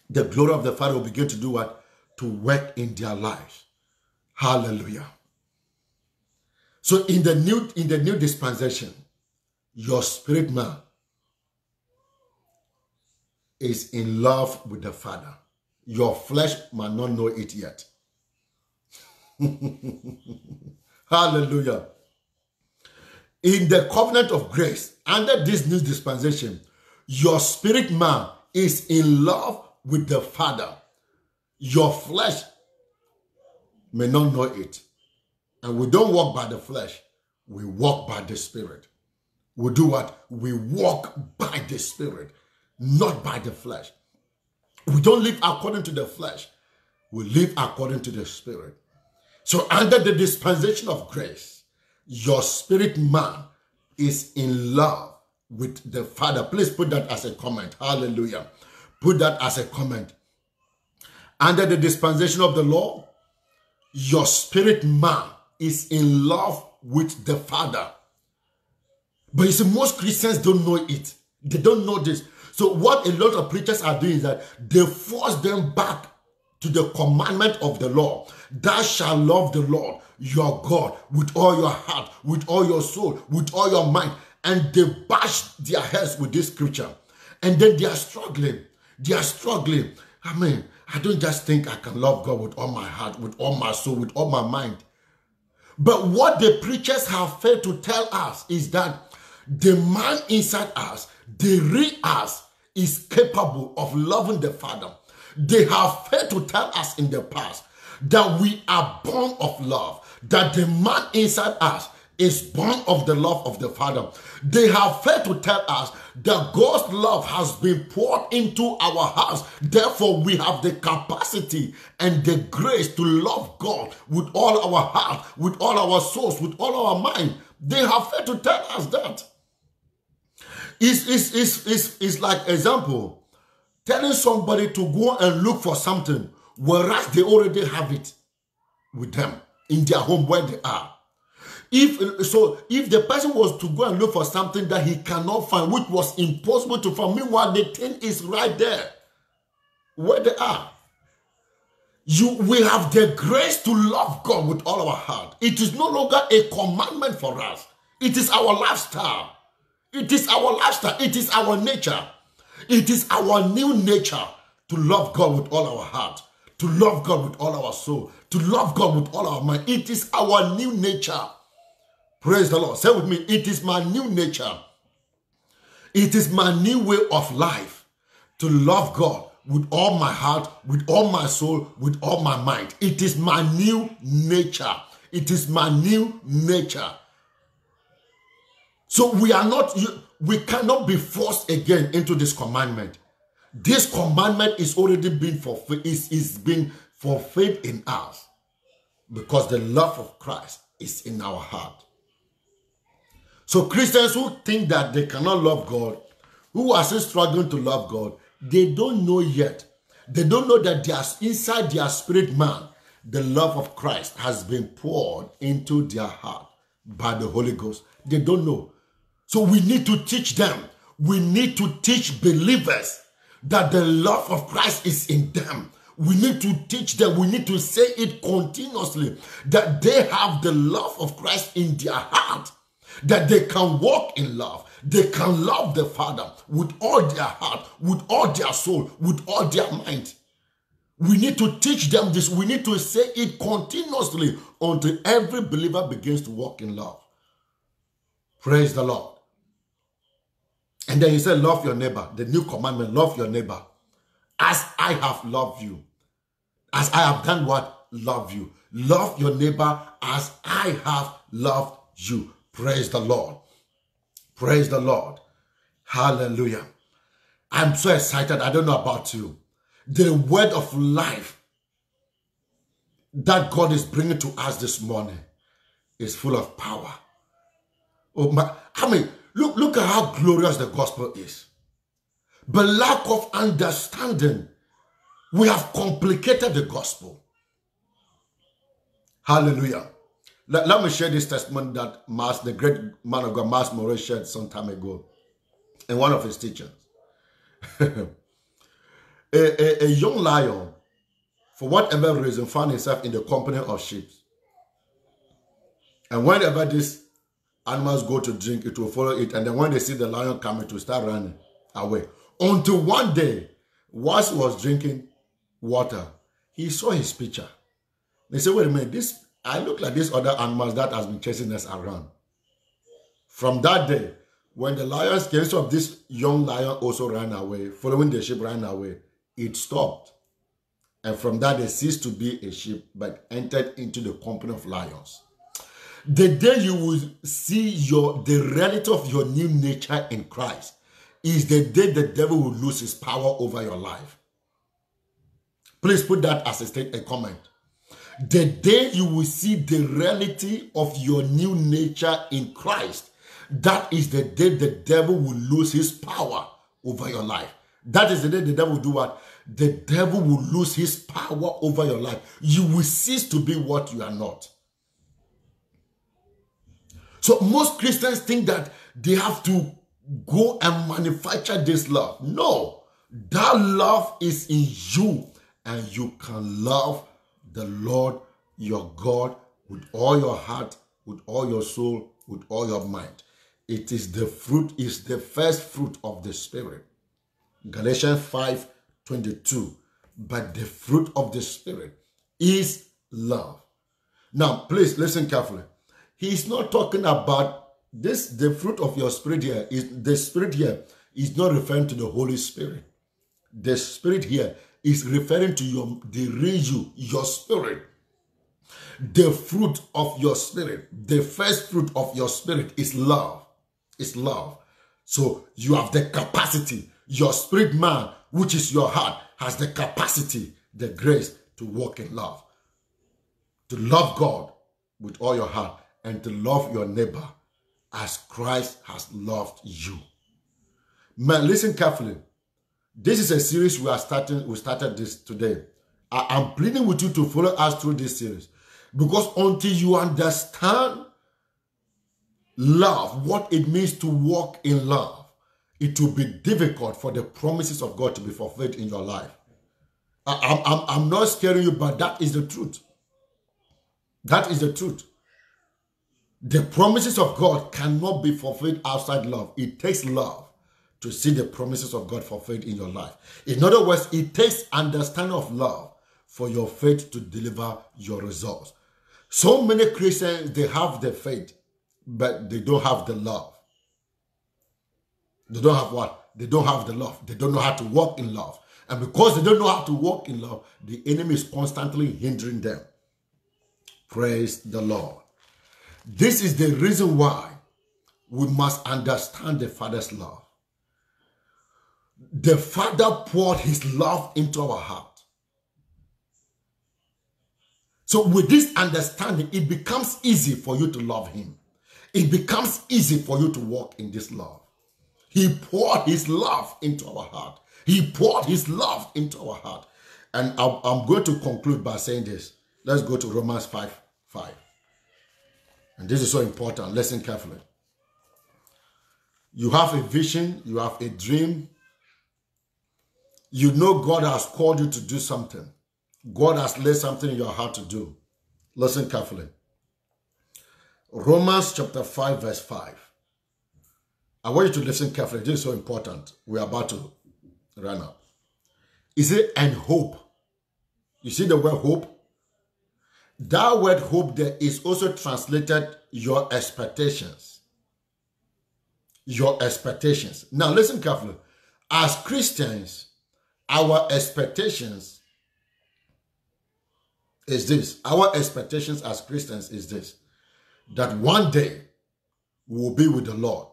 The glory of the Father will begin to do what? To work in their lives. Hallelujah. So in the new in the new dispensation, your spirit man is in love with the Father. Your flesh might not know it yet. Hallelujah. In the covenant of grace, under this new dispensation, your spirit man is in love with the Father. Your flesh may not know it. And we don't walk by the flesh, we walk by the Spirit. We do what? We walk by the Spirit, not by the flesh. We don't live according to the flesh, we live according to the Spirit. So, under the dispensation of grace, your spirit man is in love with the Father. Please put that as a comment. Hallelujah. Put that as a comment. Under the dispensation of the law, your spirit man is in love with the Father. But you see, most Christians don't know it. They don't know this. So, what a lot of preachers are doing is that they force them back to the commandment of the law. Thou shalt love the Lord your God with all your heart, with all your soul, with all your mind. And they bash their heads with this scripture. And then they are struggling. They are struggling. I mean, I don't just think I can love God with all my heart, with all my soul, with all my mind. But what the preachers have failed to tell us is that the man inside us, the real us, is capable of loving the Father. They have failed to tell us in the past that we are born of love, that the man inside us is born of the love of the Father. They have failed to tell us that God's love has been poured into our hearts. Therefore, we have the capacity and the grace to love God with all our heart, with all our souls, with all our mind. They have failed to tell us that. It's, it's, it's, it's, it's like example, telling somebody to go and look for something, whereas they already have it with them in their home where they are. If so, if the person was to go and look for something that he cannot find, which was impossible to find, meanwhile the thing is right there, where they are. You, we have the grace to love God with all our heart. It is no longer a commandment for us. It is our lifestyle. It is our lifestyle. It is our nature. It is our new nature to love God with all our heart, to love God with all our soul, to love God with all our mind. It is our new nature. Praise the Lord. Say with me, it is my new nature. It is my new way of life to love God with all my heart, with all my soul, with all my mind. It is my new nature. It is my new nature. So we are not, we cannot be forced again into this commandment. This commandment is already been fulfilled, is, is being fulfilled in us because the love of Christ is in our heart. So Christians who think that they cannot love God, who are still struggling to love God, they don't know yet. They don't know that their, inside their spirit man, the love of Christ has been poured into their heart by the Holy Ghost. They don't know. So we need to teach them. We need to teach believers that the love of Christ is in them. We need to teach them, we need to say it continuously that they have the love of Christ in their heart that they can walk in love. They can love the Father with all their heart, with all their soul, with all their mind. We need to teach them this. We need to say it continuously until every believer begins to walk in love. Praise the Lord. And then he said, Love your neighbor. The new commandment, love your neighbor. As I have loved you. As I have done what? Love you. Love your neighbor as I have loved you. Praise the Lord. Praise the Lord. Hallelujah. I'm so excited. I don't know about you. the word of life that God is bringing to us this morning is full of power. Oh my, I mean, look, look at how glorious the gospel is. But lack of understanding, we have complicated the gospel. Hallelujah. Let, let me share this testimony that Mas, the great man of God, Myles Munroe, shared some time ago in one of his teachings. a, a, a young lion, for whatever reason, found himself in the company of sheep. And whenever these animals go to drink, it will follow it. And then when they see the lion coming, to start running away. Until one day, whilst he was drinking water, he saw his picture. They said, wait a minute, this I look like these other animals that has been chasing us around. From that day, when the lions came, so this young lion also ran away, following the sheep ran away, it stopped. And from that, they ceased to be a sheep, but entered into the company of lions. The day you will see your the reality of your new nature in Christ is the day the devil will lose his power over your life. Please put that as a state a comment. The day you will see the reality of your new nature in Christ, that is the day the devil will lose his power over your life. That is the day the devil will do what? The devil will lose his power over your life. You will cease to be what you are not. So most Christians think that they have to go and manufacture this love. No, that love is in you, and you can love the Lord your God with all your heart, with all your soul, with all your mind. It is the fruit, is the first fruit of the Spirit. Galatians 5 22. But the fruit of the Spirit is love. Now, please listen carefully. He's not talking about this, the fruit of your spirit here is the spirit here is not referring to the Holy Spirit. The spirit here is referring to your the you, your spirit. The fruit of your spirit, the first fruit of your spirit is love. Is love. So you have the capacity. Your spirit man, which is your heart, has the capacity, the grace to walk in love. To love God with all your heart and to love your neighbor as Christ has loved you. Man, listen carefully. This is a series we are starting. We started this today. I, am pleading with you to follow us through this series because until you understand love, what it means to walk in love, it will be difficult for the promises of God to be fulfilled in your life. I, I'm, I'm not scaring you, but that is the truth. That is the truth. The promises of God cannot be fulfilled outside love. It takes love to see the promises of God fulfilled in your life. In other words, it takes understanding of love for your faith to deliver your results. So many Christians, they have the faith, but they don't have the love. They don't have what? They don't have the love. They don't know how to walk in love. And because they don't know how to walk in love, the enemy is constantly hindering them. Praise the Lord. This is the reason why we must understand the Father's love the Father poured his love into our heart. So, with this understanding, it becomes easy for you to love him. It becomes easy for you to walk in this love. He poured his love into our heart. He poured his love into our heart. And I'm going to conclude by saying this. Let's go to Romans 5 5. And this is so important. Listen carefully. You have a vision, you have a dream, you know God has called you to do something. God has laid something in your heart to do. Listen carefully. Romans chapter 5, verse 5. I want you to listen carefully. This is so important. We're about to run up. Is it and hope? You see the word hope? That word hope there is also translated your expectations. Your expectations. Now listen carefully. As Christians, our expectations is this. Our expectations as Christians is this. That one day we will be with the Lord.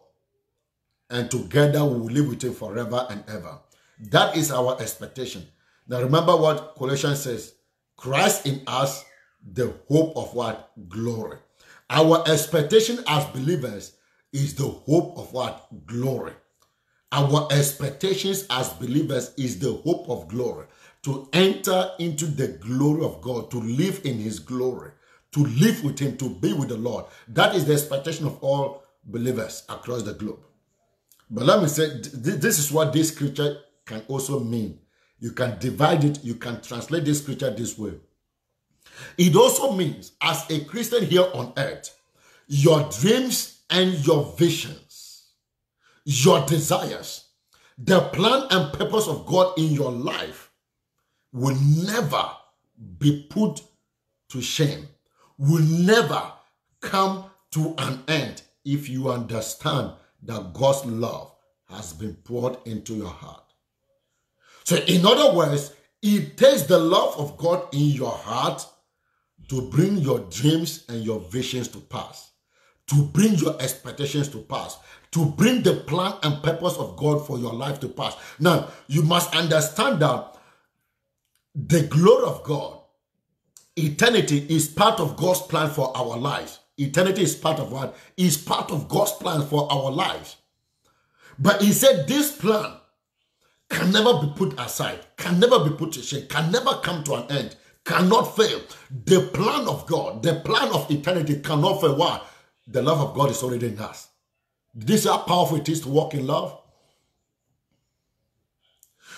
And together we will live with him forever and ever. That is our expectation. Now remember what Colossians says Christ in us, the hope of what? Glory. Our expectation as believers is the hope of what? Glory. Our expectations as believers is the hope of glory. To enter into the glory of God, to live in His glory, to live with Him, to be with the Lord. That is the expectation of all believers across the globe. But let me say, this is what this scripture can also mean. You can divide it, you can translate this scripture this way. It also means, as a Christian here on earth, your dreams and your visions, your desires, the plan and purpose of God in your life will never be put to shame, will never come to an end if you understand that God's love has been poured into your heart. So, in other words, it takes the love of God in your heart to bring your dreams and your visions to pass, to bring your expectations to pass, to bring the plan and purpose of God for your life to pass. Now, you must understand that the glory of God, eternity is part of God's plan for our lives. Eternity is part of what? Is part of God's plan for our lives. But he said this plan can never be put aside, can never be put to shame, can never come to an end, cannot fail. The plan of God, the plan of eternity cannot fail. Why? The love of God is already in us. This is how powerful it is to walk in love.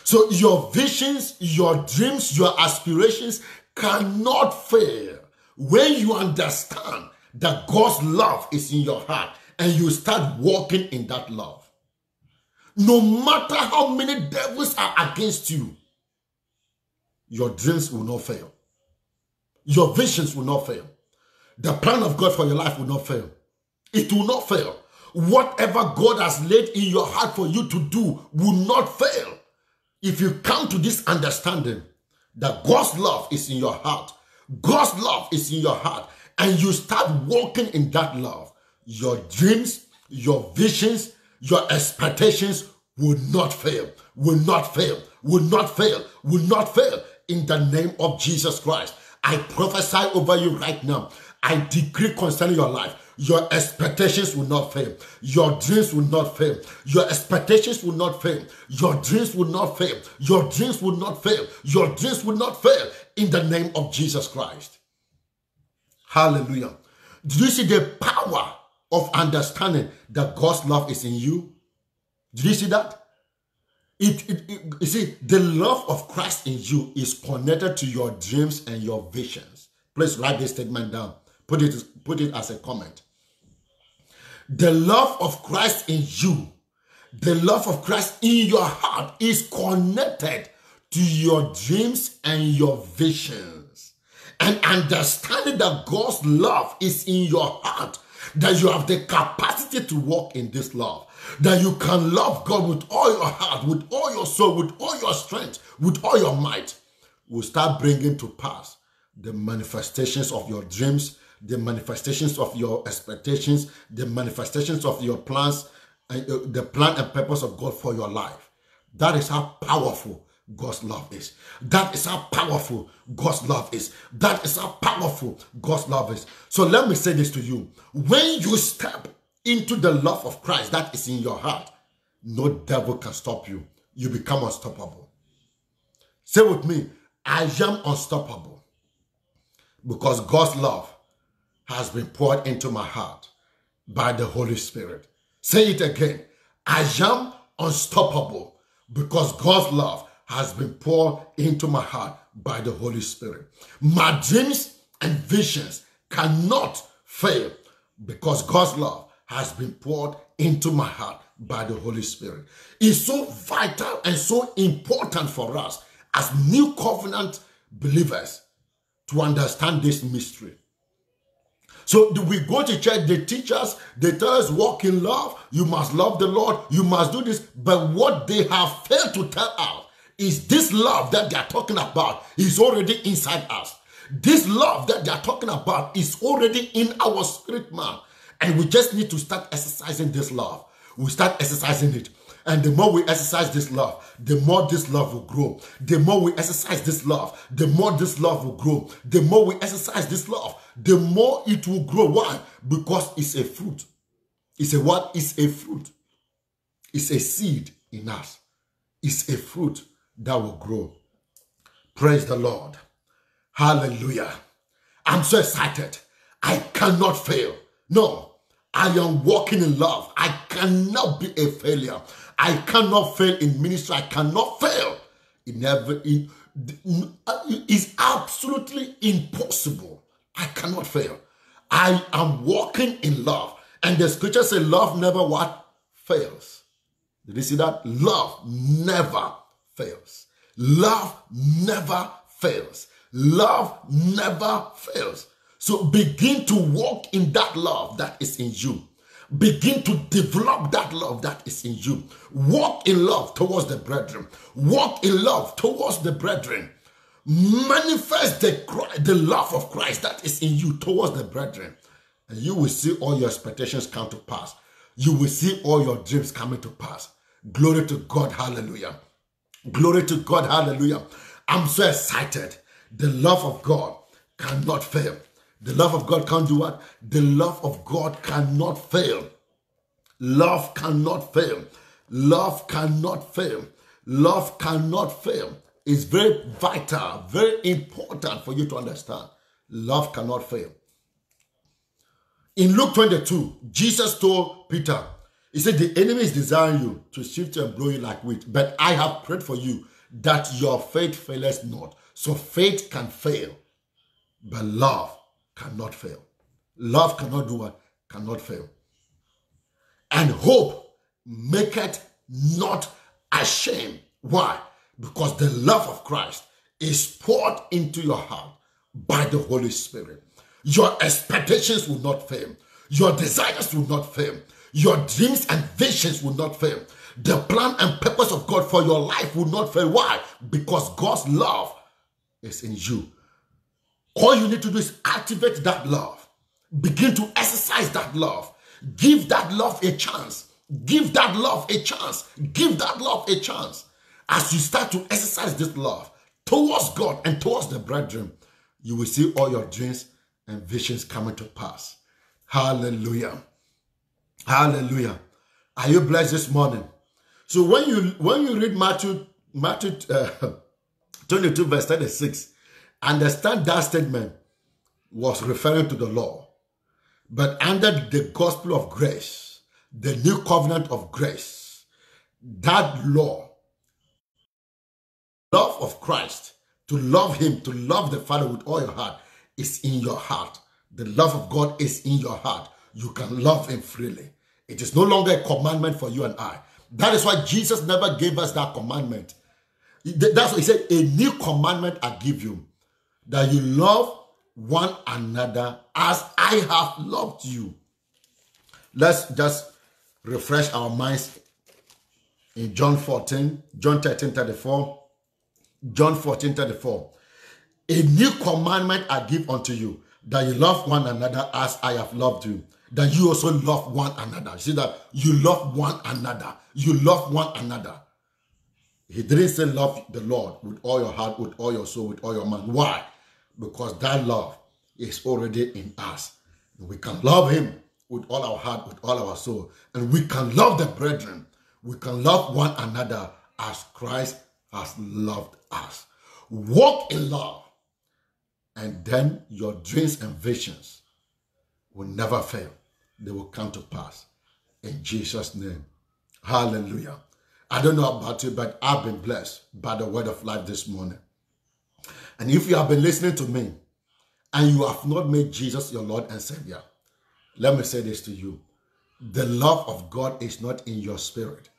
So your visions, your dreams, your aspirations cannot fail when you understand that God's love is in your heart and you start walking in that love. No matter how many devils are against you, your dreams will not fail. Your visions will not fail. The plan of God for your life will not fail. It will not fail. Whatever God has laid in your heart for you to do will not fail. If you come to this understanding that God's love is in your heart, God's love is in your heart, and you start walking in that love, your dreams, your visions, your expectations will not fail, will not fail, will not fail, will not fail in the name of Jesus Christ. I prophesy over you right now. I decree concerning your life. Your expectations will not fail. Your dreams will not fail. Your expectations will not fail. Your dreams will not fail. Your dreams will not fail. Your dreams will not fail in the name of Jesus Christ. Hallelujah. Do you see the power of understanding that God's love is in you? Do you see that? It, it, it, you see, the love of Christ in you is connected to your dreams and your visions. Please write this statement down. Put it, put it as a comment. The love of Christ in you, the love of Christ in your heart is connected to your dreams and your visions. And understanding that God's love is in your heart, that you have the capacity to walk in this love that you can love God with all your heart, with all your soul, with all your strength, with all your might, will start bringing to pass the manifestations of your dreams, the manifestations of your expectations, the manifestations of your plans, and uh, the plan and purpose of God for your life. That is how powerful God's love is. That is how powerful God's love is. That is how powerful God's love is. So let me say this to you. When you step into the love of Christ that is in your heart, no devil can stop you. You become unstoppable. Say with me, I am unstoppable because God's love has been poured into my heart by the Holy Spirit. Say it again. I am unstoppable because God's love has been poured into my heart by the Holy Spirit. My dreams and visions cannot fail because God's love has been poured into my heart by the Holy Spirit. It's so vital and so important for us as new covenant believers to understand this mystery. So we go to church, they teach us, they tell us walk in love, you must love the Lord, you must do this. But what they have failed to tell us is this love that they are talking about is already inside us. This love that they are talking about is already in our spirit man. And we just need to start exercising this love. we start exercising it. And the more we exercise this love, the more this love will grow. The more we exercise this love, the more this love will grow. The more we exercise this love, the more it will grow. Why? Because it's a fruit. It's a what? It's a fruit. It's a seed in us. It's a fruit that will grow. Praise the Lord. Hallelujah. I'm so excited. I cannot fail. No, I am walking in love. I cannot be a failure. I cannot fail in ministry. I cannot fail in every. In, uh, it's absolutely impossible. I cannot fail. I am walking in love. And the scripture says love never what? Fails. Did you see that? Love never fails. Love never fails. Love never fails. So begin to walk in that love that is in you. Begin to develop that love that is in you. Walk in love towards the brethren. Walk in love towards the brethren. Manifest the, the love of Christ that is in you towards the brethren. And you will see all your expectations come to pass. You will see all your dreams coming to pass. Glory to God. Hallelujah. Glory to God. Hallelujah. I'm so excited. The love of God cannot fail. The love of God can't do what? The love of God cannot fail. Love cannot fail. Love cannot fail. Love cannot fail. It's very vital, very important for you to understand. Love cannot fail. In Luke 22, Jesus told Peter, He said, The enemy is desiring you to shift and blow you like wheat, but I have prayed for you that your faith faileth not. So faith can fail, but love cannot fail. Love cannot do what? Cannot fail. And hope maketh not ashamed. Why? Because the love of Christ is poured into your heart by the Holy Spirit. Your expectations will not fail. Your desires will not fail. Your dreams and visions will not fail. The plan and purpose of God for your life will not fail. Why? Because God's love is in you. All you need to do is activate that love. Begin to exercise that love. Give that love a chance. Give that love a chance. Give that love a chance. As you start to exercise this love towards God and towards the brethren, you will see all your dreams and visions coming to pass. Hallelujah. Hallelujah. Are you blessed this morning? So when you when you read Matthew Matthew uh, 22 verse 36, understand that statement was referring to the law. But under the gospel of grace, the new covenant of grace, that law, love of Christ, to love Him, to love the Father with all your heart, is in your heart. The love of God is in your heart. You can love Him freely. It is no longer a commandment for you and I. That is why Jesus never gave us that commandment. That's what He said, a new commandment I give you that you love one another as I have loved you. Let's just refresh our minds in John 14, John 13, 34, John 14, 34. A new commandment I give unto you, that you love one another as I have loved you, that you also love one another. See that you love one another. You love one another. He didn't say love the Lord with all your heart, with all your soul, with all your mind. Why? because that love is already in us. We can love him with all our heart, with all our soul, and we can love the brethren. We can love one another as Christ has loved us. Walk in love, and then your dreams and visions will never fail. They will come to pass. In Jesus' name. Hallelujah. I don't know about you, but I've been blessed by the word of life this morning. And if you have been listening to me and you have not made Jesus your Lord and Savior, let me say this to you. The love of God is not in your spirit.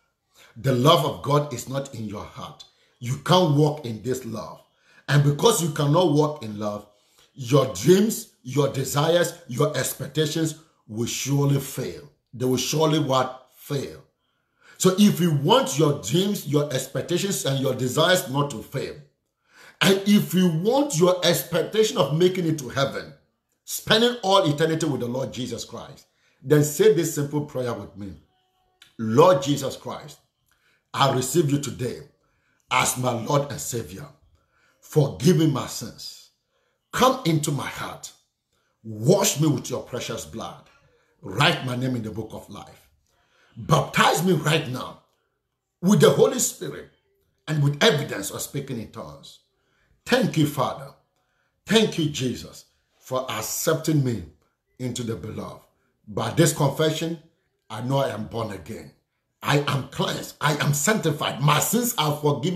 The love of God is not in your heart. You can't walk in this love. And because you cannot walk in love, your dreams, your desires, your expectations will surely fail. They will surely what? Fail. So if you want your dreams, your expectations, and your desires not to fail, and if you want your expectation of making it to heaven, spending all eternity with the Lord Jesus Christ, then say this simple prayer with me. Lord Jesus Christ, I receive you today as my Lord and Savior. Forgive me my sins. Come into my heart. Wash me with your precious blood. Write my name in the book of life. Baptize me right now with the Holy Spirit and with evidence of speaking in tongues. Thank you, Father. Thank you, Jesus, for accepting me into the beloved. By this confession, I know I am born again. I am cleansed. I am sanctified. My sins are forgiven.